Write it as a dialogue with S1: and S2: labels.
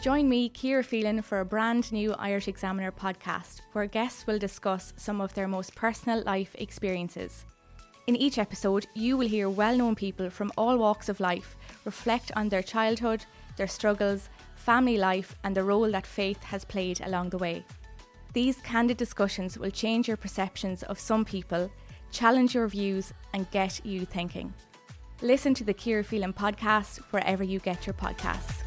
S1: Join me, Ciara Phelan, for a brand new Irish Examiner podcast where guests will discuss some of their most personal life experiences. In each episode, you will hear well known people from all walks of life reflect on their childhood, their struggles, family life, and the role that faith has played along the way. These candid discussions will change your perceptions of some people, challenge your views, and get you thinking. Listen to the Ciara Phelan podcast wherever you get your podcasts.